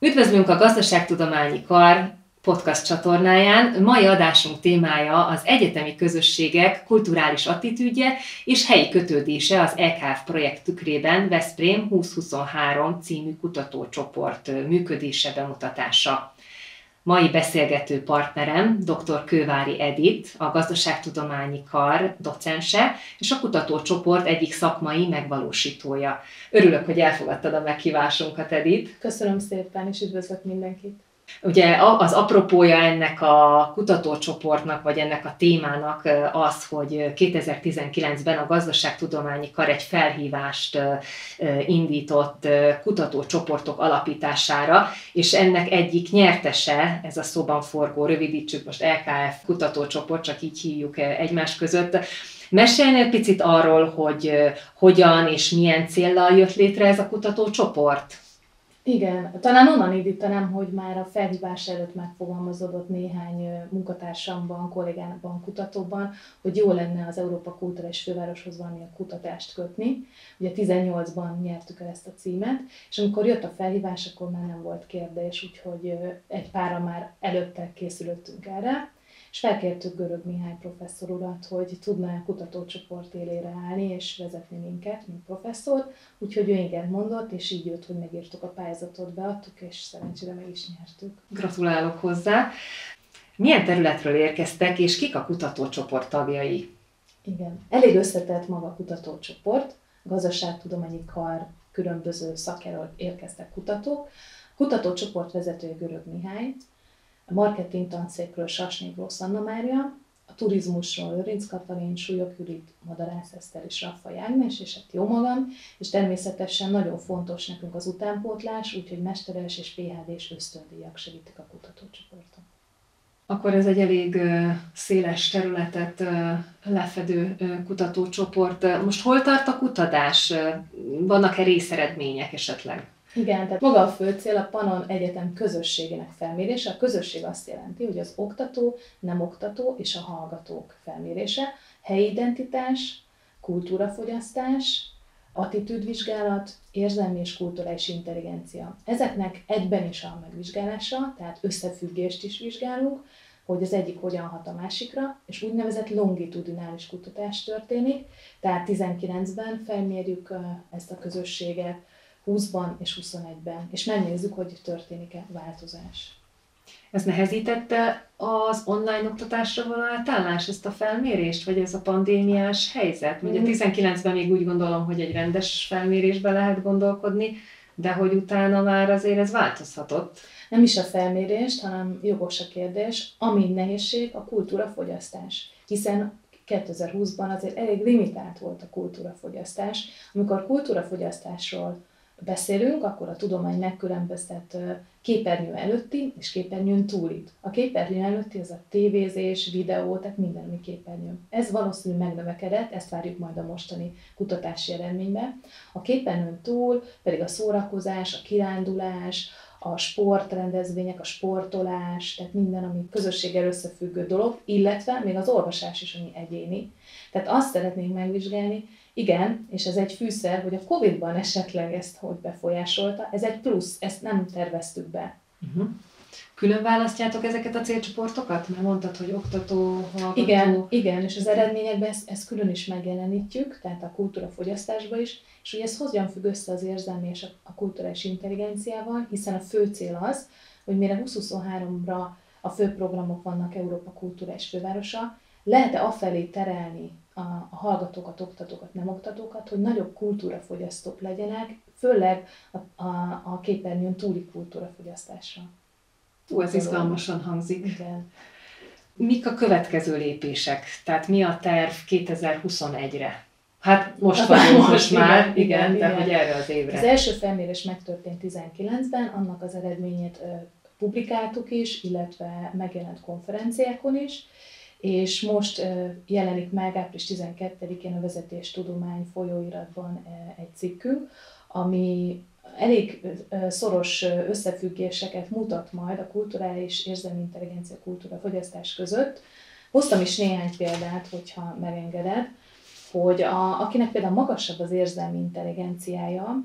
Üdvözlünk a Gazdaságtudományi Kar podcast csatornáján. Mai adásunk témája az egyetemi közösségek kulturális attitűdje és helyi kötődése az EKF projekt tükrében Veszprém 2023 című kutatócsoport működése bemutatása. Mai beszélgető partnerem dr. Kővári Edit, a Gazdaságtudományi Kar docense és a kutatócsoport egyik szakmai megvalósítója. Örülök, hogy elfogadtad a meghívásunkat, Edit. Köszönöm szépen, és üdvözlök mindenkit. Ugye az apropója ennek a kutatócsoportnak, vagy ennek a témának az, hogy 2019-ben a Gazdaságtudományi Kar egy felhívást indított kutatócsoportok alapítására, és ennek egyik nyertese, ez a szóban forgó, rövidítsük most LKF kutatócsoport, csak így hívjuk egymás között, Mesélnél picit arról, hogy hogyan és milyen céllal jött létre ez a kutatócsoport? Igen, talán onnan indítanám, hogy már a felhívás előtt megfogalmazódott néhány munkatársamban, kollégámban, kutatóban, hogy jó lenne az Európa Kulturális Fővároshoz valamilyen kutatást kötni. Ugye 18-ban nyertük el ezt a címet, és amikor jött a felhívás, akkor már nem volt kérdés, úgyhogy egy pára már előtte készülöttünk erre és felkértük Görög Mihály professzor urat, hogy tudná a kutatócsoport élére állni és vezetni minket, mint professzor, úgyhogy ő igen mondott, és így jött, hogy megírtuk a pályázatot, beadtuk, és szerencsére meg is nyertük. Gratulálok hozzá! Milyen területről érkeztek, és kik a kutatócsoport tagjai? Igen, elég összetett maga a kutatócsoport, gazdaságtudományi kar különböző szakjáról érkeztek kutatók. Kutatócsoport vezetője Görög Mihály, marketing tanszékről Sasnyik Anna Mária, a turizmusról Lőrinc Katalin, Súlyok Judit, Madarász Eszter és Raffa Ágnes, és hát jó magam, és természetesen nagyon fontos nekünk az utánpótlás, úgyhogy mesteres és PHD-s ösztöndíjak segítik a kutatócsoporton. Akkor ez egy elég széles területet lefedő kutatócsoport. Most hol tart a kutatás? Vannak-e részeredmények esetleg? Igen, tehát maga a fő cél a Panon Egyetem közösségének felmérése. A közösség azt jelenti, hogy az oktató, nem oktató és a hallgatók felmérése, helyi identitás, kultúrafogyasztás, attitűdvizsgálat, érzelmi és kulturális intelligencia. Ezeknek egyben is a megvizsgálása, tehát összefüggést is vizsgálunk, hogy az egyik hogyan hat a másikra, és úgynevezett longitudinális kutatás történik, tehát 19-ben felmérjük ezt a közösséget, 20-ban és 21-ben, és megnézzük, hogy történik-e változás. Ez nehezítette az online oktatásra való átállás, ezt a felmérést, vagy ez a pandémiás helyzet? Ugye 19-ben mm. még úgy gondolom, hogy egy rendes felmérésbe lehet gondolkodni, de hogy utána már azért ez változhatott. Nem is a felmérést, hanem jogos a kérdés, ami nehézség a kultúrafogyasztás. Hiszen 2020-ban azért elég limitált volt a kultúrafogyasztás. Amikor kultúrafogyasztásról beszélünk, akkor a tudomány megkülönböztet képernyő előtti és képernyőn túlit. A képernyő előtti az a tévézés, videó, tehát minden, ami képernyő. Ez valószínűleg megnövekedett, ezt várjuk majd a mostani kutatási eredményben. A képernyőn túl pedig a szórakozás, a kirándulás, a sportrendezvények, a sportolás, tehát minden, ami közösséggel összefüggő dolog, illetve még az olvasás is, ami egyéni. Tehát azt szeretnénk megvizsgálni, igen, és ez egy fűszer, hogy a Covid-ban esetleg ezt hogy befolyásolta, ez egy plusz, ezt nem terveztük be. Uh-huh. Külön választjátok ezeket a célcsoportokat? Mert mondtad, hogy oktató, hallgató. Igen, igen, és az eredményekben ezt, ezt külön is megjelenítjük, tehát a kultúra fogyasztásba is, és hogy ez hogyan függ össze az érzelmi és a, a kulturális intelligenciával, hiszen a fő cél az, hogy mire 2023-ra a fő programok vannak Európa kulturális fővárosa, lehet-e afelé terelni a, a hallgatókat, oktatókat, nem oktatókat, hogy nagyobb kultúrafogyasztók legyenek, főleg a, a, a képernyőn túli kultúrafogyasztásra. Ú, ez izgalmasan hangzik. Igen. Mik a következő lépések? Tehát mi a terv 2021-re? Hát most vagyunk most már, igen, igen, igen, de hogy erre az évre. Az első felmérés megtörtént 19-ben, annak az eredményét publikáltuk is, illetve megjelent konferenciákon is, és most jelenik meg április 12-én a Vezetéstudomány folyóiratban egy cikkünk, ami elég szoros összefüggéseket mutat majd a kulturális érzelmi intelligencia kultúra fogyasztás között. Hoztam is néhány példát, hogyha megengeded, hogy a, akinek például magasabb az érzelmi intelligenciája,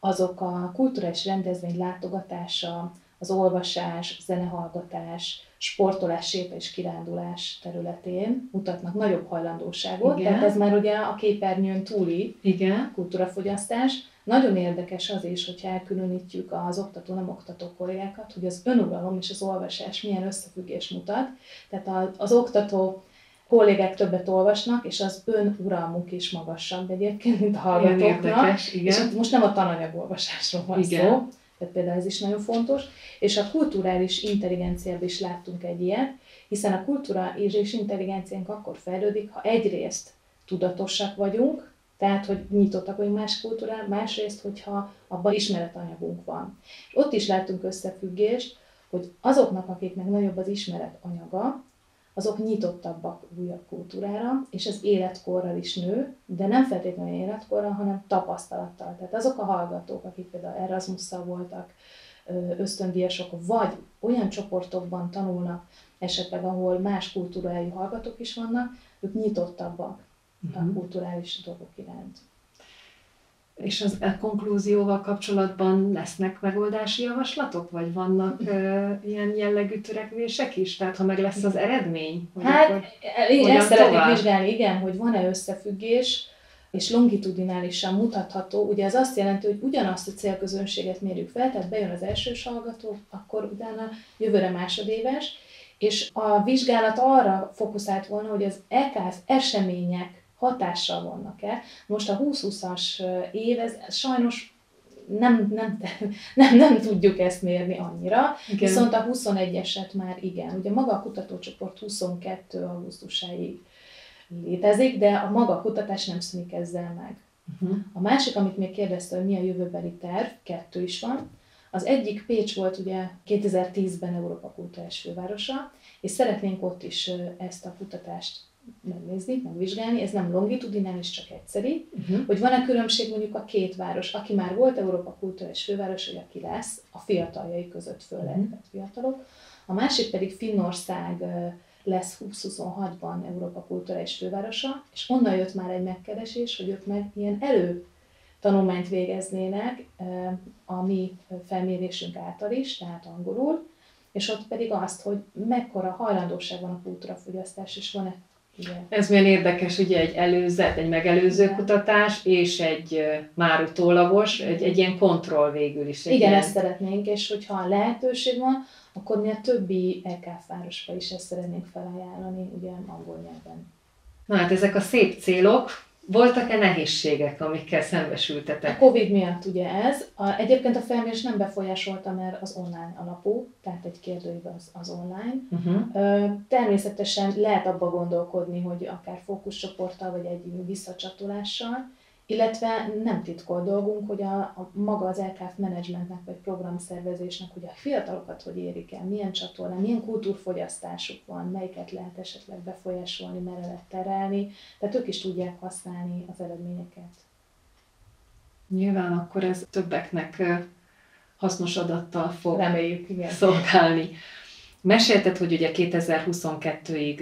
azok a kulturális rendezvény látogatása, az olvasás, zenehallgatás, sportolás, séta és kirándulás területén mutatnak nagyobb hajlandóságot. Igen. Tehát ez már ugye a képernyőn túli Igen. kultúrafogyasztás. Nagyon érdekes az is, hogyha elkülönítjük az oktató, nem oktató kollégákat, hogy az önuralom és az olvasás milyen összefüggés mutat. Tehát az, oktató kollégák többet olvasnak, és az önuralmuk is magasabb egyébként, mint a hallgatóknak. Érdekes, igen. És most nem a tananyagolvasásról van igen. szó, tehát például ez is nagyon fontos. És a kulturális intelligenciában is láttunk egy ilyet, hiszen a kulturális és intelligenciánk akkor fejlődik, ha egyrészt tudatosak vagyunk, tehát, hogy nyitottak vagyunk más kultúrán, másrészt, hogyha abban ismeretanyagunk van. Ott is látunk összefüggést, hogy azoknak, akiknek nagyobb az ismeretanyaga, azok nyitottabbak újabb kultúrára, és ez életkorral is nő, de nem feltétlenül életkorral, hanem tapasztalattal. Tehát azok a hallgatók, akik például erasmus voltak, ösztöndíjasok, vagy olyan csoportokban tanulnak, esetleg ahol más kultúrájú hallgatók is vannak, ők nyitottabbak uh-huh. a mhm. kulturális dolgok iránt. És az a e konklúzióval kapcsolatban lesznek megoldási javaslatok, vagy vannak uh, ilyen jellegű törekvések is? Tehát ha meg lesz az eredmény? Hogy hát akkor, én ezt szeretnék vizsgálni, igen, hogy van-e összefüggés, és longitudinálisan mutatható, ugye ez azt jelenti, hogy ugyanazt a célközönséget mérjük fel, tehát bejön az első hallgató, akkor utána jövőre másodéves, és a vizsgálat arra fókuszált volna, hogy az EKF események hatással vannak-e. Most a 20-20-as év, ez, sajnos nem, nem, nem, nem tudjuk ezt mérni annyira, igen. viszont a 21-eset már igen. Ugye maga a kutatócsoport 22. augusztusáig létezik, de a maga a kutatás nem szűnik ezzel meg. Uh-huh. A másik, amit még kérdezte, hogy mi a jövőbeli terv, kettő is van. Az egyik Pécs volt ugye 2010-ben Európa kultúrás fővárosa, és szeretnénk ott is ezt a kutatást megnézni, megvizsgálni, ez nem longitudinális, csak egyszeri, uh-huh. hogy van-e különbség mondjuk a két város, aki már volt Európa kulturális főváros, vagy aki lesz, a fiataljai között föl uh-huh. fiatalok, a másik pedig Finnország lesz 2026-ban Európa kulturális fővárosa, és onnan jött már egy megkeresés, hogy ők meg ilyen elő tanulmányt végeznének a mi felmérésünk által is, tehát angolul, és ott pedig azt, hogy mekkora hajlandóság van a kultúrafogyasztás, és van-e igen. Ez milyen érdekes, ugye egy előzet, egy megelőző Igen. kutatás, és egy már utólagos, egy, egy ilyen kontroll végül is. Igen, ilyen... ezt szeretnénk, és hogyha lehetőség van, akkor mi a többi EKF városba is ezt szeretnénk felajánlani, ugye angol nyelven. Na hát ezek a szép célok, voltak-e nehézségek, amikkel szembesültetek? A Covid miatt ugye ez. A, egyébként a felmérés nem befolyásolta, mert az online alapú, tehát egy kérdőív az, az online. Uh-huh. Természetesen lehet abba gondolkodni, hogy akár fókuszcsoporttal, vagy egy visszacsatolással, illetve nem titkol dolgunk, hogy a, a maga az LKF menedzsmentnek vagy programszervezésnek, hogy a fiatalokat hogy érik el, milyen csatornán, milyen kultúrfogyasztásuk van, melyiket lehet esetleg befolyásolni, merre lehet terelni, tehát ők is tudják használni az eredményeket. Nyilván akkor ez többeknek hasznos adattal fog Reméljük, igen. szolgálni. Mesélted, hogy ugye 2022-ig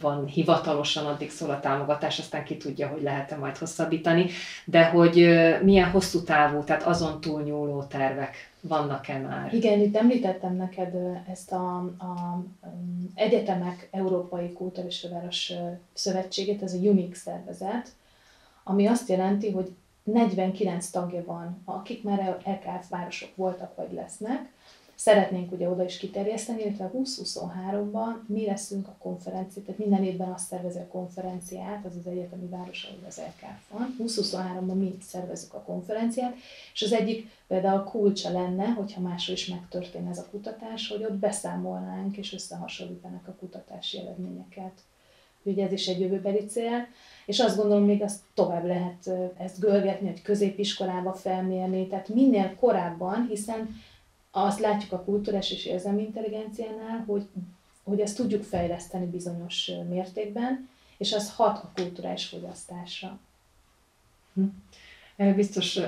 van hivatalosan, addig szól a támogatás, aztán ki tudja, hogy lehet-e majd hosszabbítani, de hogy milyen hosszú távú, tehát azon túlnyúló tervek vannak-e már? Igen, itt említettem neked ezt a, a Egyetemek Európai Kulturális Főváros Szövetségét, ez a UNIC szervezet, ami azt jelenti, hogy 49 tagja van, akik már EKF városok voltak vagy lesznek, szeretnénk ugye oda is kiterjeszteni, illetve 2023-ban mi leszünk a konferencia, tehát minden évben azt szervezi a konferenciát, az az egyetemi város, ahol az LKF van. 2023-ban mi szervezzük a konferenciát, és az egyik például kulcsa lenne, hogyha máshol is megtörténne ez a kutatás, hogy ott beszámolnánk és összehasonlítanak a kutatási eredményeket. Ugye ez is egy jövőbeli cél, és azt gondolom, még azt tovább lehet ezt görgetni, hogy középiskolába felmérni, tehát minél korábban, hiszen azt látjuk a kultúrás és érzelmi intelligenciánál, hogy, hogy ezt tudjuk fejleszteni bizonyos mértékben, és az hat a kulturális fogyasztásra. Hm. Erre biztos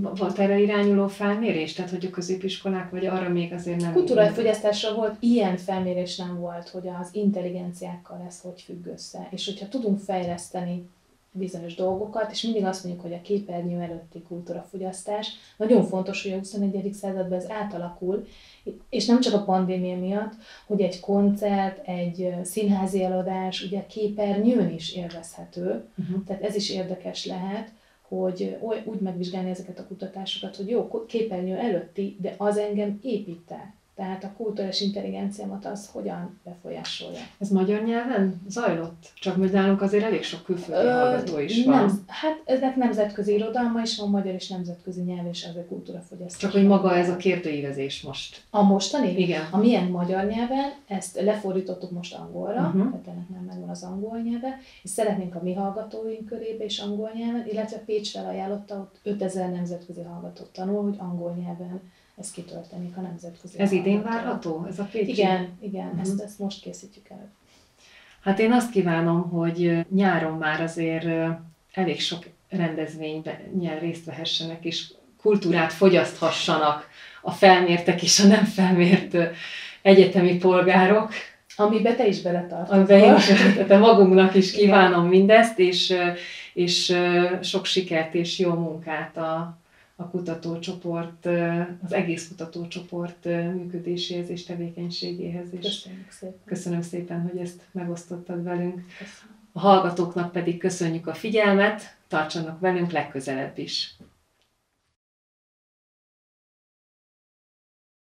volt erre irányuló felmérés, tehát hogy a középiskolák, vagy arra még azért nem... Kulturális fogyasztásra volt, ilyen felmérés nem volt, hogy az intelligenciákkal ez hogy függ össze. És hogyha tudunk fejleszteni bizonyos dolgokat, és mindig azt mondjuk, hogy a képernyő előtti kultúrafogyasztás. Nagyon fontos, hogy a 21. században ez átalakul, és nem csak a pandémia miatt, hogy egy koncert, egy színházi eladás ugye képernyőn is élvezhető, uh-huh. tehát ez is érdekes lehet, hogy úgy megvizsgálni ezeket a kutatásokat, hogy jó, képernyő előtti, de az engem épít. Tehát a kulturális intelligenciámat az hogyan befolyásolja. Ez magyar nyelven zajlott? Csak hogy nálunk azért elég sok külföldi Ö, hallgató is van. Nem, hát ezek nemzetközi irodalma is van, magyar és nemzetközi nyelv és az a kultúrafogyasztás. Csak hogy maga ez a kérdőívezés most. A mostani? Igen. A milyen magyar nyelven, ezt lefordítottuk most angolra, uh-huh. tehát ennek már megvan az angol nyelve, és szeretnénk a mi hallgatóink körébe is angol nyelven, illetve Pécs felajánlotta, ott 5000 nemzetközi hallgatót tanul, hogy angol nyelven ez kitöltenik a nemzetközi. Ez idén várható? Ez a Pécsi? Igen, igen, uh-huh. ezt, ezt most készítjük el. Hát én azt kívánom, hogy nyáron már azért elég sok rendezvényben részt vehessenek, és kultúrát fogyaszthassanak a felmértek és a nem felmért egyetemi polgárok. Amibe te is beletartozol. Amiben is, de magunknak is kívánom mindezt, és, és sok sikert és jó munkát a, a kutatócsoport, az egész kutatócsoport működéséhez és tevékenységéhez. És köszönjük szépen. Köszönöm szépen, hogy ezt megosztottad velünk. Köszönöm. A hallgatóknak pedig köszönjük a figyelmet, tartsanak velünk legközelebb is.